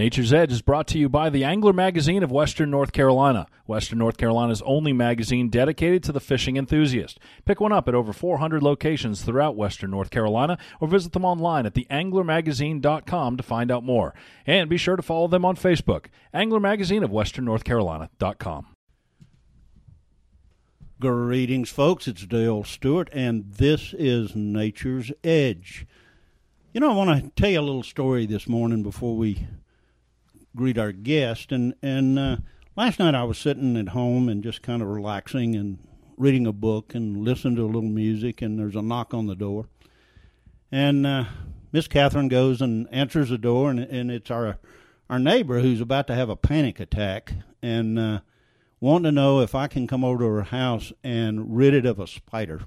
Nature's Edge is brought to you by the Angler Magazine of Western North Carolina, Western North Carolina's only magazine dedicated to the fishing enthusiast. Pick one up at over 400 locations throughout Western North Carolina or visit them online at theanglermagazine.com to find out more. And be sure to follow them on Facebook, Angler Magazine of Western North Carolina.com. Greetings, folks. It's Dale Stewart, and this is Nature's Edge. You know, I want to tell you a little story this morning before we greet our guest. And and uh, last night I was sitting at home and just kind of relaxing and reading a book and listening to a little music. And there's a knock on the door, and uh, Miss Catherine goes and answers the door, and and it's our our neighbor who's about to have a panic attack and uh, wanting to know if I can come over to her house and rid it of a spider.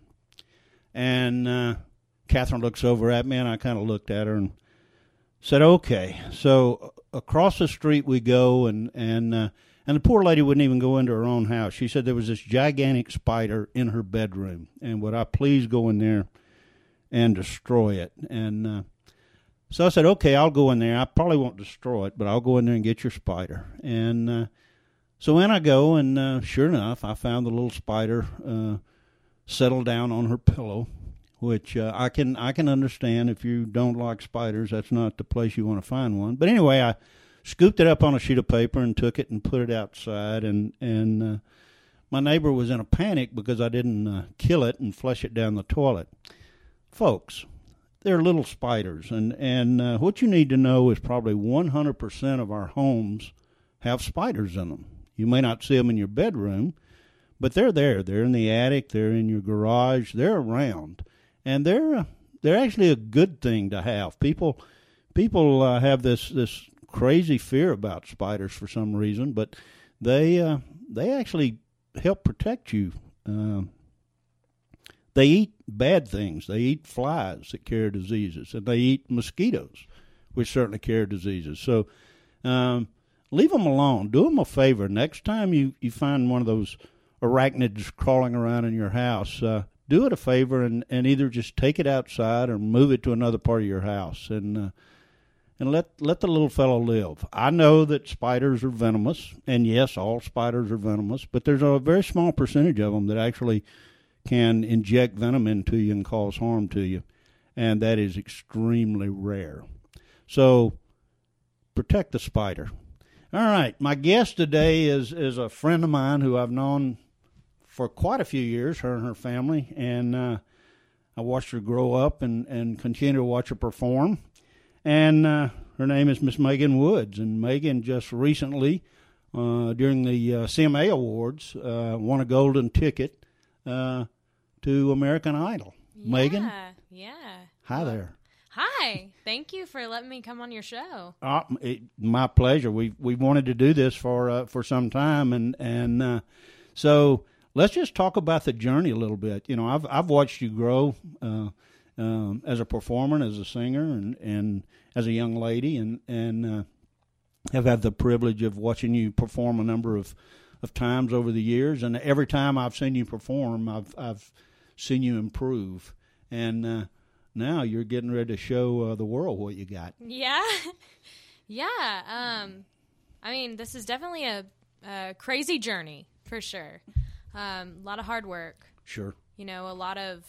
And uh, Catherine looks over at me, and I kind of looked at her and said, "Okay." So across the street we go, and and uh, and the poor lady wouldn't even go into her own house. She said there was this gigantic spider in her bedroom, and would I please go in there and destroy it? And uh, so I said, "Okay, I'll go in there. I probably won't destroy it, but I'll go in there and get your spider." And uh, so in I go, and uh, sure enough, I found the little spider uh, settled down on her pillow which uh, I can I can understand if you don't like spiders. That's not the place you want to find one. But anyway, I scooped it up on a sheet of paper and took it and put it outside. And and uh, my neighbor was in a panic because I didn't uh, kill it and flush it down the toilet. Folks, they're little spiders, and and uh, what you need to know is probably 100% of our homes have spiders in them. You may not see them in your bedroom, but they're there. They're in the attic. They're in your garage. They're around and they're they're actually a good thing to have. People people uh, have this this crazy fear about spiders for some reason, but they uh, they actually help protect you. Uh, they eat bad things. They eat flies that carry diseases, and they eat mosquitoes, which certainly carry diseases. So um, leave them alone. Do them a favor. Next time you, you find one of those arachnids crawling around in your house, uh, do it a favor and, and either just take it outside or move it to another part of your house and uh, and let let the little fellow live. I know that spiders are venomous, and yes, all spiders are venomous, but there's a very small percentage of them that actually can inject venom into you and cause harm to you, and that is extremely rare. So protect the spider. All right, my guest today is is a friend of mine who I've known for quite a few years, her and her family, and uh, I watched her grow up and, and continue to watch her perform. And uh, her name is Miss Meghan Woods, and Meghan just recently, uh, during the uh, CMA Awards, uh, won a golden ticket uh, to American Idol. Yeah, Meghan, Yeah. hi there. Hi. Thank you for letting me come on your show. Uh, it, my pleasure. We we wanted to do this for uh, for some time, and and uh, so let's just talk about the journey a little bit. You know, I've I've watched you grow uh, um, as a performer, as a singer, and and as a young lady, and and uh, have had the privilege of watching you perform a number of of times over the years. And every time I've seen you perform, I've I've seen you improve, and uh, now you're getting ready to show uh, the world what you got. Yeah. yeah. Um, I mean, this is definitely a, a crazy journey for sure. Um, a lot of hard work. Sure. You know, a lot of,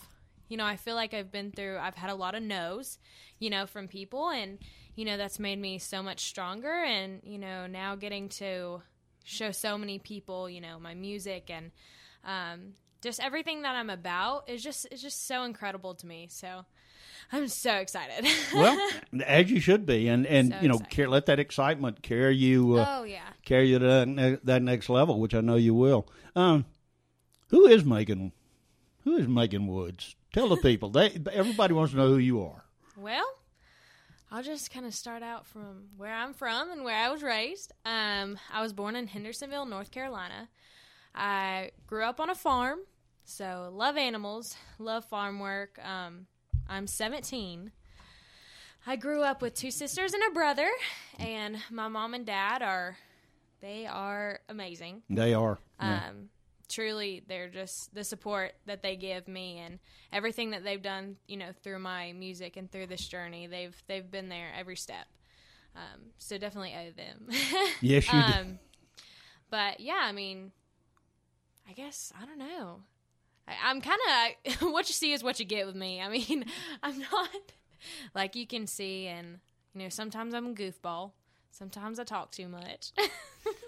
you know, I feel like I've been through, I've had a lot of no's, you know, from people. And, you know, that's made me so much stronger. And, you know, now getting to show so many people, you know, my music and, um, just everything that I'm about is just, is just so incredible to me. So, I'm so excited. well, as you should be, and and So you know, excited. car- let that excitement carry you uh, oh yeah. carry you to that, ne- that next level, which I know you will. Um, who is Meghan? Who is Meghan Woods? Tell the people. They everybody wants to know who you are. Well, I'll just kind of start out from where I'm from and where I was raised. Um, I was born in Hendersonville, North Carolina. I grew up on a farm, so love animals, love farm work. Um, I'm 17. I grew up with two sisters and a brother, and my mom and dad are they are amazing. They are. Yeah. Truly, they're just the support that they give me and everything that they've done, you know, through my music and through this journey. They've they've been there every step. Um, so definitely owe them. Yes, you do. um, But yeah, I mean, I guess I don't know. I, I'm kind of what you see is what you get with me. I mean, I'm not like you can see, and you know, sometimes I'm a goofball. Sometimes I talk too much.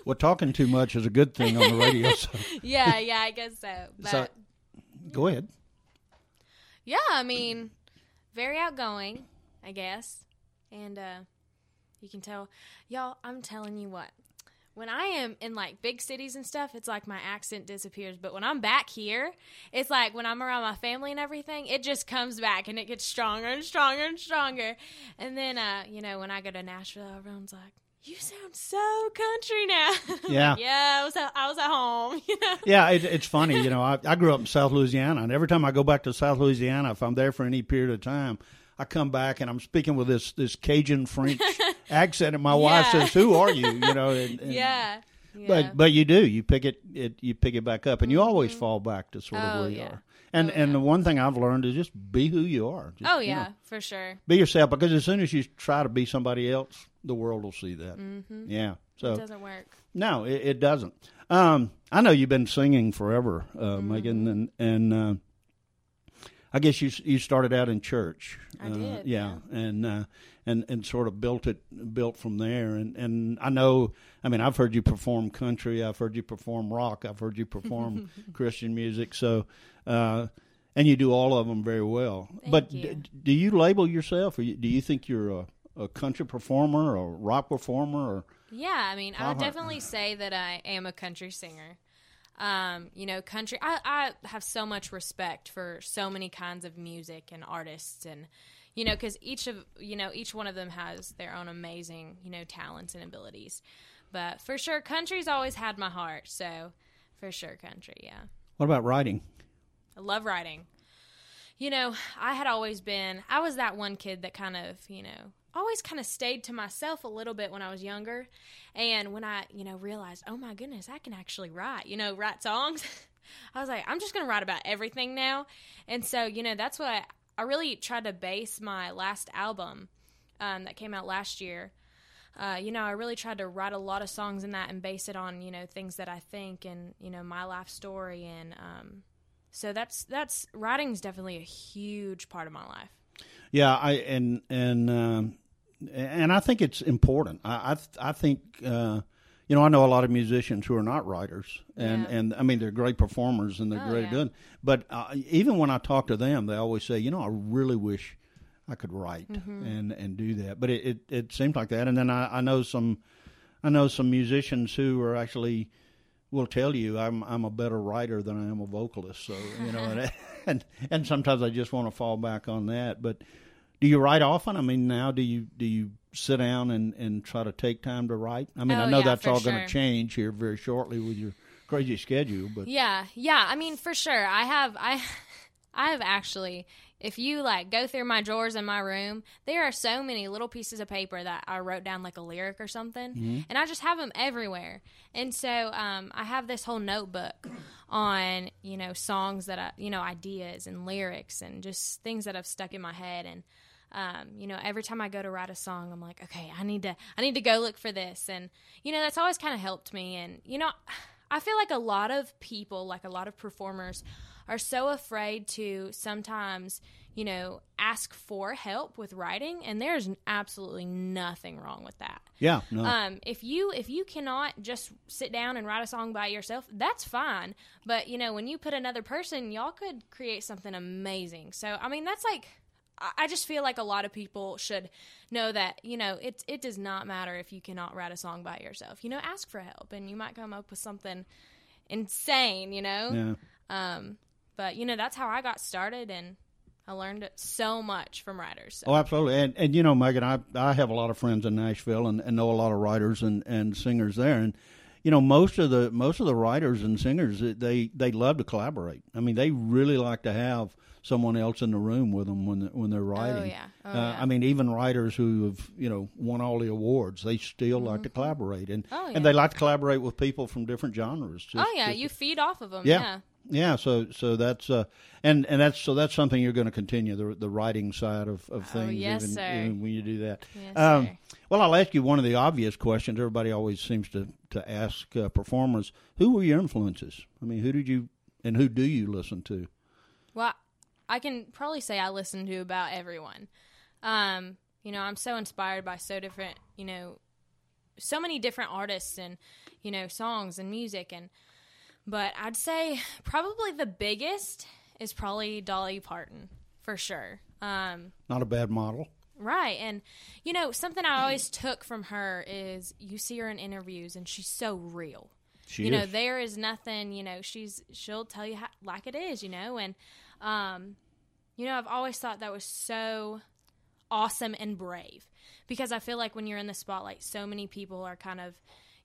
Well, talking too much is a good thing on the radio. So yeah, yeah, I guess so. But So- go ahead. yeah, I mean, very outgoing, I guess. And uh you can tell y'all, I'm telling you what. When I am in like big cities and stuff, it's like my accent disappears. But when I'm back here, it's like when I'm around my family and everything, it just comes back and it gets stronger and stronger and stronger. And then uh, you know, when I go to Nashville, everyone's like, You sound so country now. Yeah. like, yeah, I was at, I was at home, you know. Yeah, it, it's funny. You know, I, I grew up in South Louisiana, and every time I go back to South Louisiana, if I'm there for any period of time, I come back and I'm speaking with this this Cajun French accent, and my wife says, "Who are you?" You know, and, and- Yeah. yeah. But but you do you pick it, it you pick it back up, and you always fall back to sort of Oh, where you yeah. are. And and the one thing I've learned is just be who you are. Just, oh you yeah, know, for sure. be yourself because as soon as you try to be somebody else, the world will see that. Mm-hmm. Yeah. So It doesn't work. no, it, it doesn't. Um, I know you've been singing forever, uh, Mm-hmm. Meghan, and and uh, I guess you you started out in church. I uh, did, yeah, and uh, and and sort of built it built from there. And and I know, I mean, I've heard you perform country, I've heard you perform rock, I've heard you perform Christian music. So. Uh, and you do all of them very well. Thank but you. d- do you label yourself, or you, do you think you're a, a country performer, or rock performer, or Yeah, I mean, I would definitely say that I am a country singer. Um, you know, country. I, I have so much respect for so many kinds of music and artists, and you know, because each of you know each one of them has their own amazing you know talents and abilities. But for sure, country's always had my heart. So for sure, country. Yeah. what about writing? I love writing. You know, I had always been, I was that one kid that kind of, you know, always kind of stayed to myself a little bit when I was younger. And when I, you know, realized, oh my goodness, I can actually write, you know, write songs, I was like, I'm just going to write about everything now. And so, you know, that's what I, really tried to base my last album um, that came out last year. Uh, you know, I really tried to write a lot of songs in that and base it on, you know, things that I think and, you know, my life story and, um, so that's that's writing's definitely a huge part of my life. Yeah, I and and um, and I think it's important. I I, I think uh, you know I know a lot of musicians who are not writers, and Yeah. and I mean they're great performers and they're Oh, great yeah. at doing. But uh, even when I talk to them, they always say, you know, I really wish I could write Mm-hmm. and and do that. But it, it it seems like that. And then I, I know some I know some musicians who are actually will tell you I'm I'm a better writer than I am a vocalist. So you know, and and, and sometimes I just want to fall back on that. But do you write often? I mean, now do you do you sit down and and try to take time to write? I mean, I Oh, know yeah, that's all going to change here very shortly with your crazy schedule. But Yeah, yeah. I mean, for sure. I have I I have actually if you like go through my drawers in my room, there are so many little pieces of paper that I wrote down like a lyric or something, and I just have them everywhere. And so um, I have this whole notebook on you know songs that I you know ideas and lyrics and just things that have stuck in my head and. Um, you know, every time I go to write a song, I'm like, okay, I need to, I need to go look for this, and you know, that's always kind of helped me. And you know, I feel like a lot of people, like a lot of performers, are so afraid to sometimes, you know, ask for help with writing, and there's absolutely nothing wrong with that. yeah, no, Um, if you if you cannot just sit down and write a song by yourself, that's fine. But you know, when you put another person, y'all could create something amazing. So I mean, that's like. I- just feel like a lot of people should know that you know it it does not matter if you cannot write a song by yourself. You know, ask for help, and you might come up with something insane. You know, yeah. um, but you know that's how I got started, and I learned so much from writers. So. Oh, absolutely. And and you know, Meghan, I I have a lot of friends in Nashville and, and know a lot of writers and, and singers there, and you know, most of the most of the writers and singers they they love to collaborate. I mean, they really like to have someone else in the room with them when when they're writing. yeah. Oh, uh, yeah. I mean, even writers who have you know won all the awards, they still like to collaborate, and Oh, yeah. and they like to collaborate with people from different genres. Just, oh yeah, you feed off of them. Yeah. Yeah. Yeah. So so that's uh, and and that's so that's something you're going to continue the the writing side of of things. Oh, yes, even, sir. even when you do that. Yes, Um, sir. well, I'll ask you one of the obvious questions. Everybody always seems to to ask uh, performers, who were your influences? I mean, who did you and who do you listen to? Well, I can probably say I listen to about everyone. Um, you know, I'm so inspired by so different, you know, so many different artists and, you know, songs and music and but I'd say probably the biggest is probably Dolly Parton for sure. Um, Not a bad model. Right. And, you know, something I always took from her is you see her in interviews and she's so real. She you know, there is nothing, you know, she's, she'll tell you how, like it is, you know, and, um, you know, I've always thought that was so awesome and brave because I feel like when you're in the spotlight, so many people are kind of,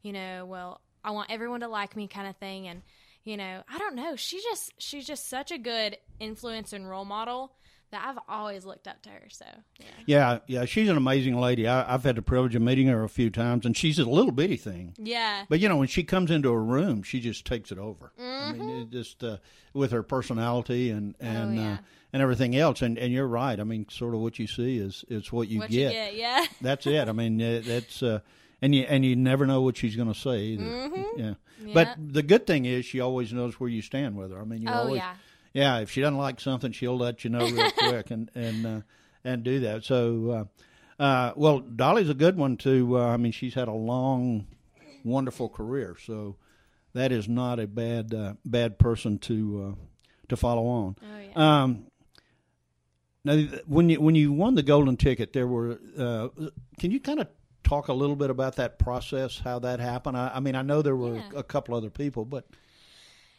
you know, well, I want everyone to like me kind of thing. And, you know, I don't know. She just, she's just such a good influence and role model that I've always looked up to her. So, yeah. Yeah, yeah, she's an amazing lady. I, I've had the privilege of meeting her a few times, and she's a little bitty thing. Yeah. But you know, when she comes into a room, she just takes it over. I Mm-hmm. mean, it just uh, with her personality and and Oh, yeah. uh, and everything else. And and you're right. I mean, sort of what you see is is what you what get. you get, yeah. That's it. I mean, that's uh, and you and you never know what she's going to say either. Mm-hmm. Yeah. Yeah. But the good thing is she always knows where you stand with her. I mean, you Oh, always yeah. yeah, if she doesn't like something, she'll let you know real quick and and uh, and do that. So, uh, uh, well, Dolly's a good one too. Uh, I mean, she's had a long, wonderful career, so that is not a bad uh, bad person to uh, to follow on. Oh, yeah. Um, now, when you when you won the golden ticket, there were. Uh, can you kind of talk a little bit about that process, how that happened? I, I mean, I know there were Yeah. a couple other people, but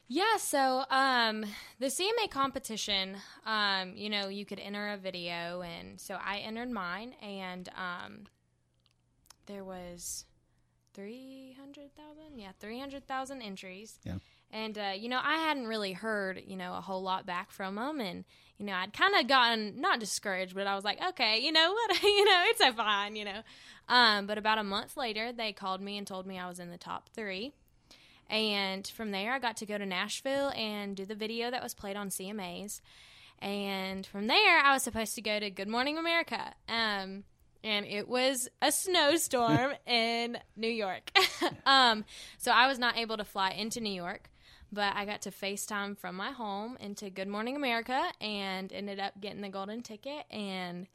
Yeah, so um, the CMA competition, um, you know, you could enter a video, and so I entered mine, and um, there was three hundred thousand, yeah, three hundred thousand entries. Yeah. And uh, you know, I hadn't really heard, you know, a whole lot back from them, and you know, I'd kind of gotten not discouraged, but I was like, okay, you know what, you know, it's a fine, you know. Um, but about a month later, they called me and told me I was in the top three. And from there, I got to go to Nashville and do the video that was played on CMAs. And from there, I was supposed to go to Good Morning America. Um, and it was a snowstorm in New York. um, so I was not able to fly into New York, but I got to FaceTime from my home into Good Morning America and ended up getting the golden ticket. And,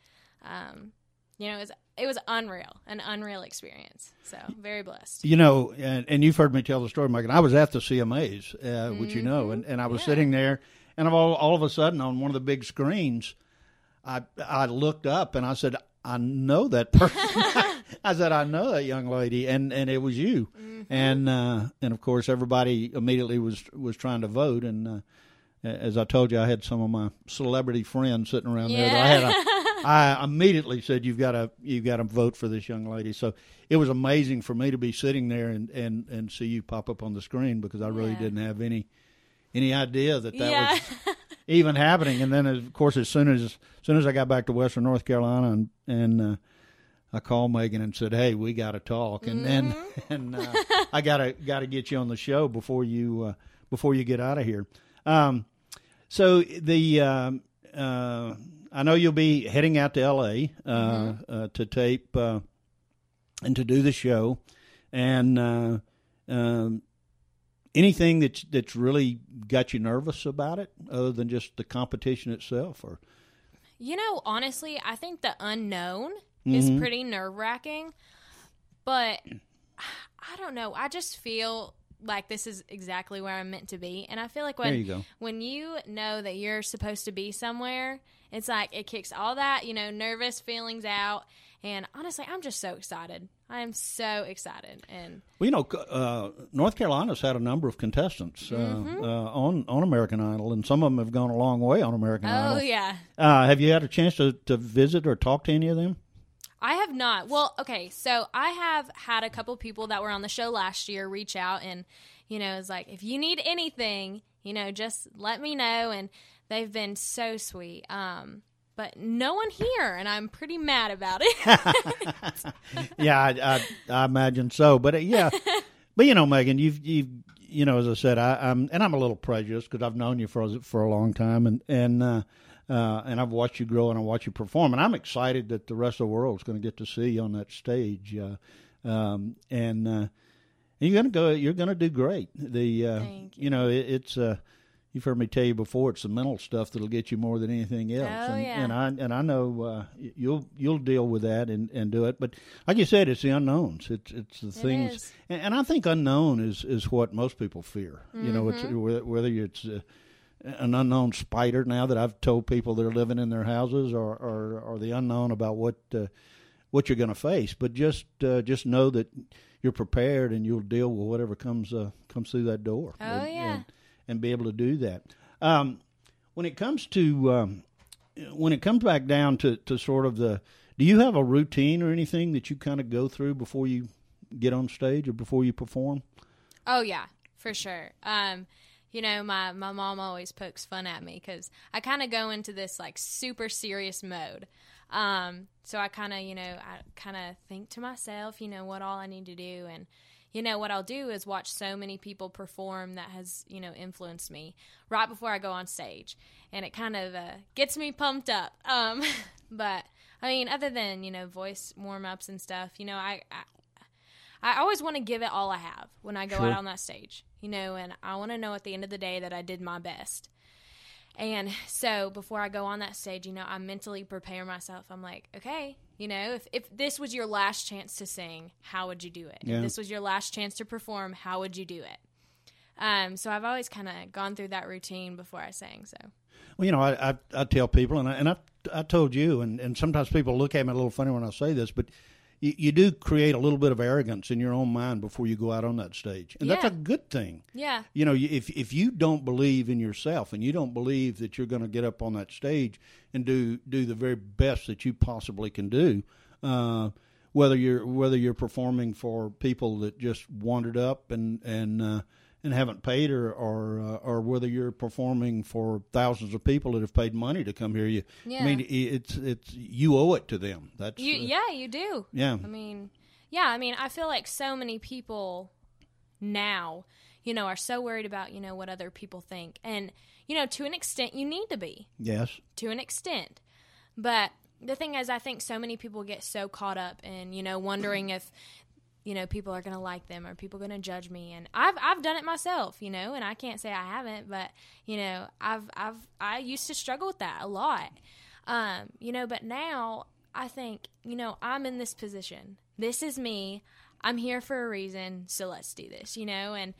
um, you know, it was, it was unreal, an unreal experience. So very blessed. You know, and, and you've heard me tell the story, Mike. And I was at the CMAs, uh, which you know, and, and I was Mm-hmm. Yeah. sitting there, and all, all of a sudden on one of the big screens, I I looked up and I said, I know that person. I said, I know that young lady, and, and it was you, Mm-hmm. and uh, and of course everybody immediately was was trying to vote, and uh, as I told you, I had some of my celebrity friends sitting around there. That I had a, I immediately said, "You've got to, you've got to vote for this young lady." So it was amazing for me to be sitting there and, and, and see you pop up on the screen because I really Yeah. didn't have any any idea that that Yeah. was even happening. And then, of course, as soon as as soon as I got back to Western North Carolina and and uh, I called Meghan and said, "Hey, we got to talk," and and and uh, I gotta gotta get you on the show before you uh, before you get out of here. Um, so the um, uh, I know you'll be heading out to L.A. Uh, uh, to tape uh, and to do the show, and uh, um, anything that's that's really got you nervous about it, other than just the competition itself, or You know, honestly, I think the unknown is Mm-hmm. pretty nerve wracking. But I don't know. I just feel like this is exactly where I'm meant to be. And I feel like when you when you know that you're supposed to be somewhere, it's like it kicks all that, you know, nervous feelings out. And honestly, I'm just so excited. I am so excited. And Well, you know, uh, North Carolina's had a number of contestants uh, Mm-hmm. uh, on on American Idol, and some of them have gone a long way on American oh Idol. yeah. Uh, have you had a chance to, to visit or talk to any of them? I have not. Well, okay, so I have had a couple people that were on the show last year reach out and, you know, it's like if you need anything, you know, just let me know and they've been so sweet. Um but no one here and I'm pretty mad about it. yeah, I, I, I imagine so. But uh, yeah, but you know, Meghan, you've you've you know, as I said, I, I'm and I'm a little prejudiced because I've known you for for a long time, and and uh, uh, and I've watched you grow and I watch you perform, and I'm excited that the rest of the world is going to get to see you on that stage, uh, um, and uh, you're going to go, you're going to do great. The uh, Thank you know, it, it's uh, you've heard me tell you before, it's the mental stuff that'll get you more than anything else, Oh, and, yeah. and I and I know uh, you'll you'll deal with that and, and do it, but like you said, it's the unknowns, it's it's the things, is. and, and I think unknown is is what most people fear. You know, it's Mm-hmm. whether, whether it's uh, an unknown spider now that I've told people they're living in their houses, or or, or the unknown about what uh, what you're going to face. But just uh, just know that you're prepared and you'll deal with whatever comes uh, comes through that door. Oh, and, yeah. and, and be able to do that. Um, when it comes to um, when it comes back down to, to sort of the, do you have a routine or anything that you kind of go through before you get on stage or before you perform? Oh yeah, for sure. Um, you know, my my mom always pokes fun at me because I kind of go into this like super serious mode. Um, so I kind of, you know, I kind of think to myself, you know, what all I need to do, and you know what I'll do is watch so many people perform that has, you know, influenced me right before I go on stage, and it kind of uh, gets me pumped up. Um, but I mean, other than you know voice warm ups and stuff, you know, I, I I always want to give it all I have when I go Sure. out on that stage, you know, and I want to know at the end of the day that I did my best. And so before I go on that stage, you know, I mentally prepare myself. I'm like, okay, you know, if, if this was your last chance to sing, how would you do it? Yeah. If this was your last chance to perform, how would you do it? Um, so I've always kind of gone through that routine before I sang. So Well, you know, I, I, I tell people, and I, and I, I told you, and, and sometimes people look at me a little funny when I say this, but you, you do create a little bit of arrogance in your own mind before you go out on that stage, and that's a good thing. yeah, You know, if if you don't believe in yourself and you don't believe that you're going to get up on that stage and do do the very best that you possibly can do, uh, whether you're whether you're performing for people that just wandered up and and uh, and haven't paid, or or uh, or whether you're performing for thousands of people that have paid money to come hear you, Yeah. I mean, it's it's you owe it to them. That's you, uh, yeah, you do. yeah. I mean, yeah, I mean, I feel like so many people now, you know, are so worried about, you know, what other people think. And, you know, to an extent, you need to be, yes, to an extent. But the thing is, I think so many people get so caught up in, you know, wondering if, you know, people are going to like them or people going to judge me. And I've, I've done it myself, you know, and I can't say I haven't, but, you know, I've, I've, I used to struggle with that a lot. Um, you know, but now I think, you know, I'm in this position. This is me. I'm here for a reason, so let's do this, you know? And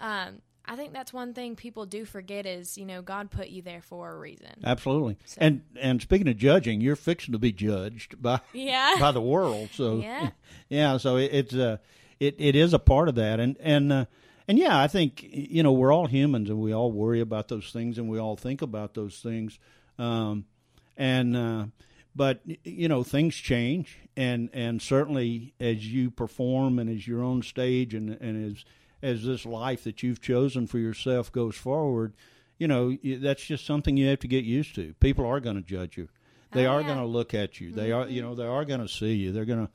um, I think that's one thing people do forget is, you know, God put you there for a reason. absolutely. And and speaking of judging, you're fixing to be judged by Yeah. by the world. So Yeah. yeah. So it, it's uh, it it is a part of that, and and uh, and yeah, I think you know we're all humans, and we all worry about those things, and we all think about those things, um, and uh, but you know things change, and and certainly as you perform and as you're on stage, and and as as this life that you've chosen for yourself goes forward, you know that's just something you have to get used to. People are going to judge you. They Oh, are yeah. Mm-hmm. going to look at you. They are, you know, they are going to see you. They're going to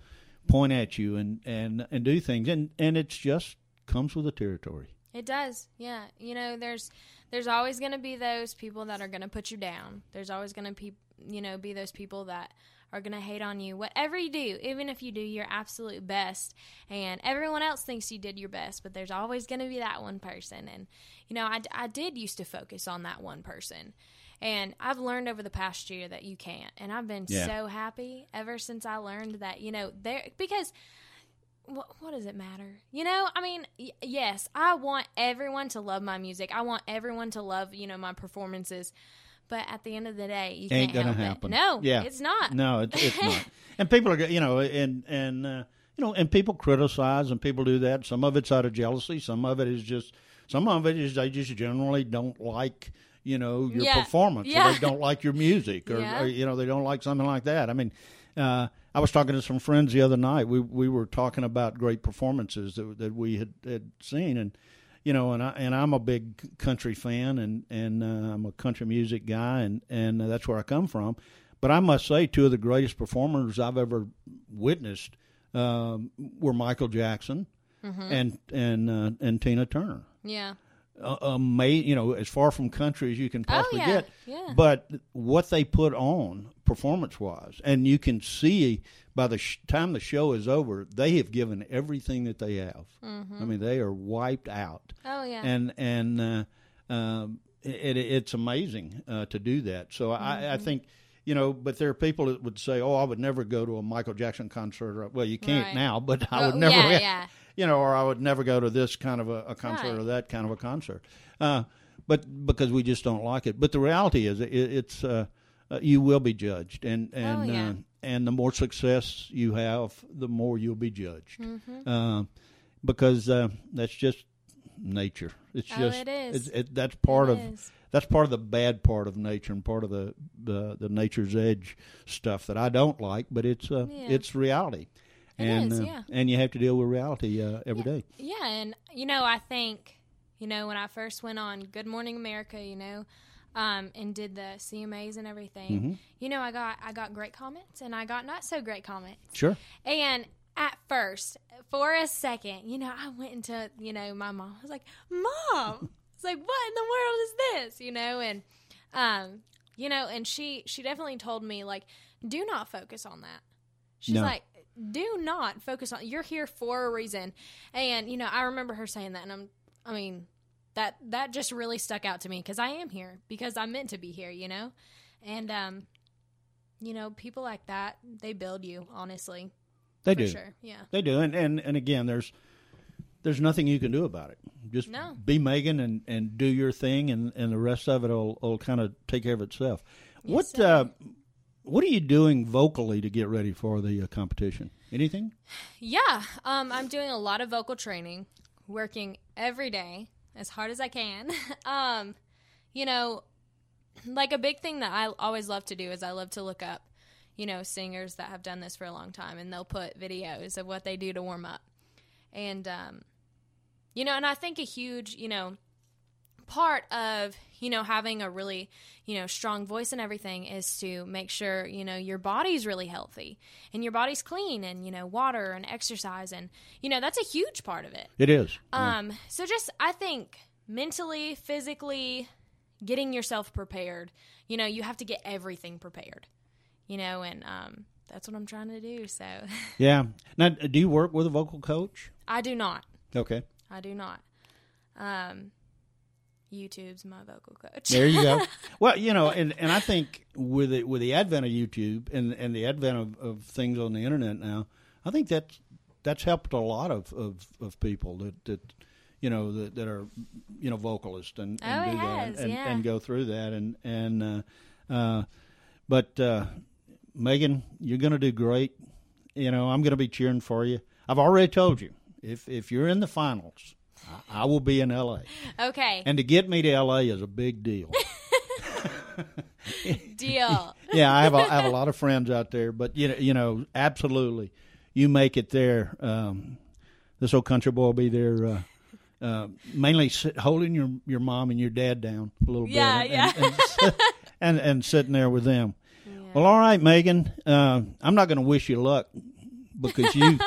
point at you and and and do things, and and it's just comes with the territory. It does. Yeah. You know, there's there's always going to be those people that are going to put you down. There's always going to be, you know, be those people that are going to hate on you. Whatever you do, even if you do your absolute best and everyone else thinks you did your best, but there's always going to be that one person. And you know, I I did used to focus on that one person. And I've learned over the past year that you can't. And I've been Yeah. so happy ever since I learned that, you know, there because what, what does it matter? You know, I mean, y- yes, I want everyone to love my music. I want everyone to love, you know, my performances. But at the end of the day, you Ain't can't gonna help it. happen. No, Yeah. it's not. No, it's it's not. And people are, you know, and and uh, you know, and people criticize, and people do that. Some of it's out of jealousy. Some of it is just. Some of it is they just generally don't like. You know your Yeah. performance, or Yeah. they don't like your music, or, Yeah. or you know they don't like something like that. I mean, uh, I was talking to some friends the other night. We we were talking about great performances that that we had, had seen, and you know, and I and I'm a big country fan, and and uh, I'm a country music guy, and and uh, that's where I come from. But I must say, two of the greatest performers I've ever witnessed um, were Michael Jackson and and uh, and Tina Turner. Yeah. uh, ama- you know, as far from country as you can possibly oh yeah. get. Yeah. But what they put on performance wise, and you can see by the sh- time the show is over, they have given everything that they have. I mean, they are wiped out, oh yeah. and and uh, um, it, it, it's amazing uh, to do that. So I, I think. You know, but there are people that would say, "Oh, I would never go to a Michael Jackson concert." Or, well, you can't Right. now, but I Well, would never. yeah, yeah. You know, or I would never go to this kind of a, a concert Right. or that kind of a concert. Uh, but because we just don't like it. But the reality is, it, it's uh, uh, you will be judged, and and Oh, yeah. uh, and the more success you have, the more you'll be judged. Mm-hmm. Uh, because uh, that's just nature. It's Oh, just it is. It, that's part It of is. that's part of the bad part of nature and part of the the, the nature's edge stuff that I don't like. But it's uh, Yeah. it's reality. It and is, uh, yeah. and you have to deal with reality uh, every day. Yeah, and you know, I think, you know, when I first went on Good Morning America, you know, um, and did the CMAs and everything, Mm-hmm. you know, I got I got great comments and I got not so great comments. Sure. And at first, for a second, you know, I went into, you know, my mom. I was like, "Mom," it's like, "What in the world is this?" You know, and um, you know, and she she definitely told me like, "Do not focus on that." She's No. like, "Do not focus on. You're here for a reason." And you know, I remember her saying that, and I'm, I mean, that that just really stuck out to me because I am here because I'm meant to be here. You know, and um, you know, people like that they build you honestly. They for do. sure. Yeah. They do, and, and and again, there's there's nothing you can do about it. Just No. be Meghan and, and do your thing, and, and the rest of it will, will kind of take care of itself. what sir. uh, what are you doing vocally to get ready for the uh, competition? Anything? Yeah, um, I'm doing a lot of vocal training, working every day as hard as I can. um, you know, like a big thing that I always love to do is I love to look up, you know, singers that have done this for a long time, and they'll put videos of what they do to warm up, and um, you know, and I think a huge, you know, part of you know having a really you know strong voice and everything is to make sure you know your body's really healthy and your body's clean and you know water and exercise and you know that's a huge part of it It is. um so just i think mentally physically getting yourself prepared you know you have to get everything prepared you know and um that's what i'm trying to do so yeah. Now, do you work with a vocal coach? i do not Okay. i do not um youtube's my vocal coach There you go. well, you know, and, and I think with it, with the advent of YouTube and and the advent of, of things on the internet now, I think that's that's helped a lot of, of, of people that, that you know that, that are you know vocalists and, and Oh, do that has, and, yeah. and go through that and and uh, uh, but uh, Meghan, you're going to do great. You know, I'm going to be cheering for you. I've already told you if if you're in the finals, I, I will be in L.A. okay And to get me to LA is a big deal. deal yeah, I have a, I have a lot of friends out there, but you know, you know, absolutely, you make it there. Um, this old country boy will be there, uh, uh, mainly sit, holding your your mom and your dad down a little Yeah, bit, yeah. and, and, and and sitting there with them. Well, all right, Meghan. Uh, I'm not going to wish you luck because you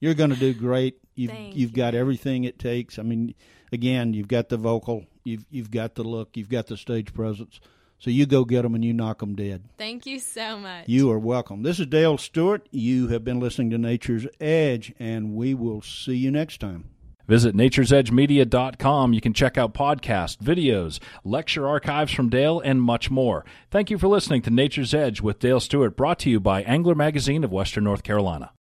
you're going to do great. You've Thank you've you. got everything it takes. I mean, again, you've got the vocal, you've you've got the look, you've got the stage presence. So you go get them and you knock them dead. thank you so much You are welcome. This is Dale Stewart. You have been listening to Nature's Edge, and we will see you next time. Visit naturesedgemedia.com. You can check out podcasts, videos, lecture archives from Dale, and much more. Thank you for listening to Nature's Edge with Dale Stewart, brought to you by Angler Magazine of Western North Carolina.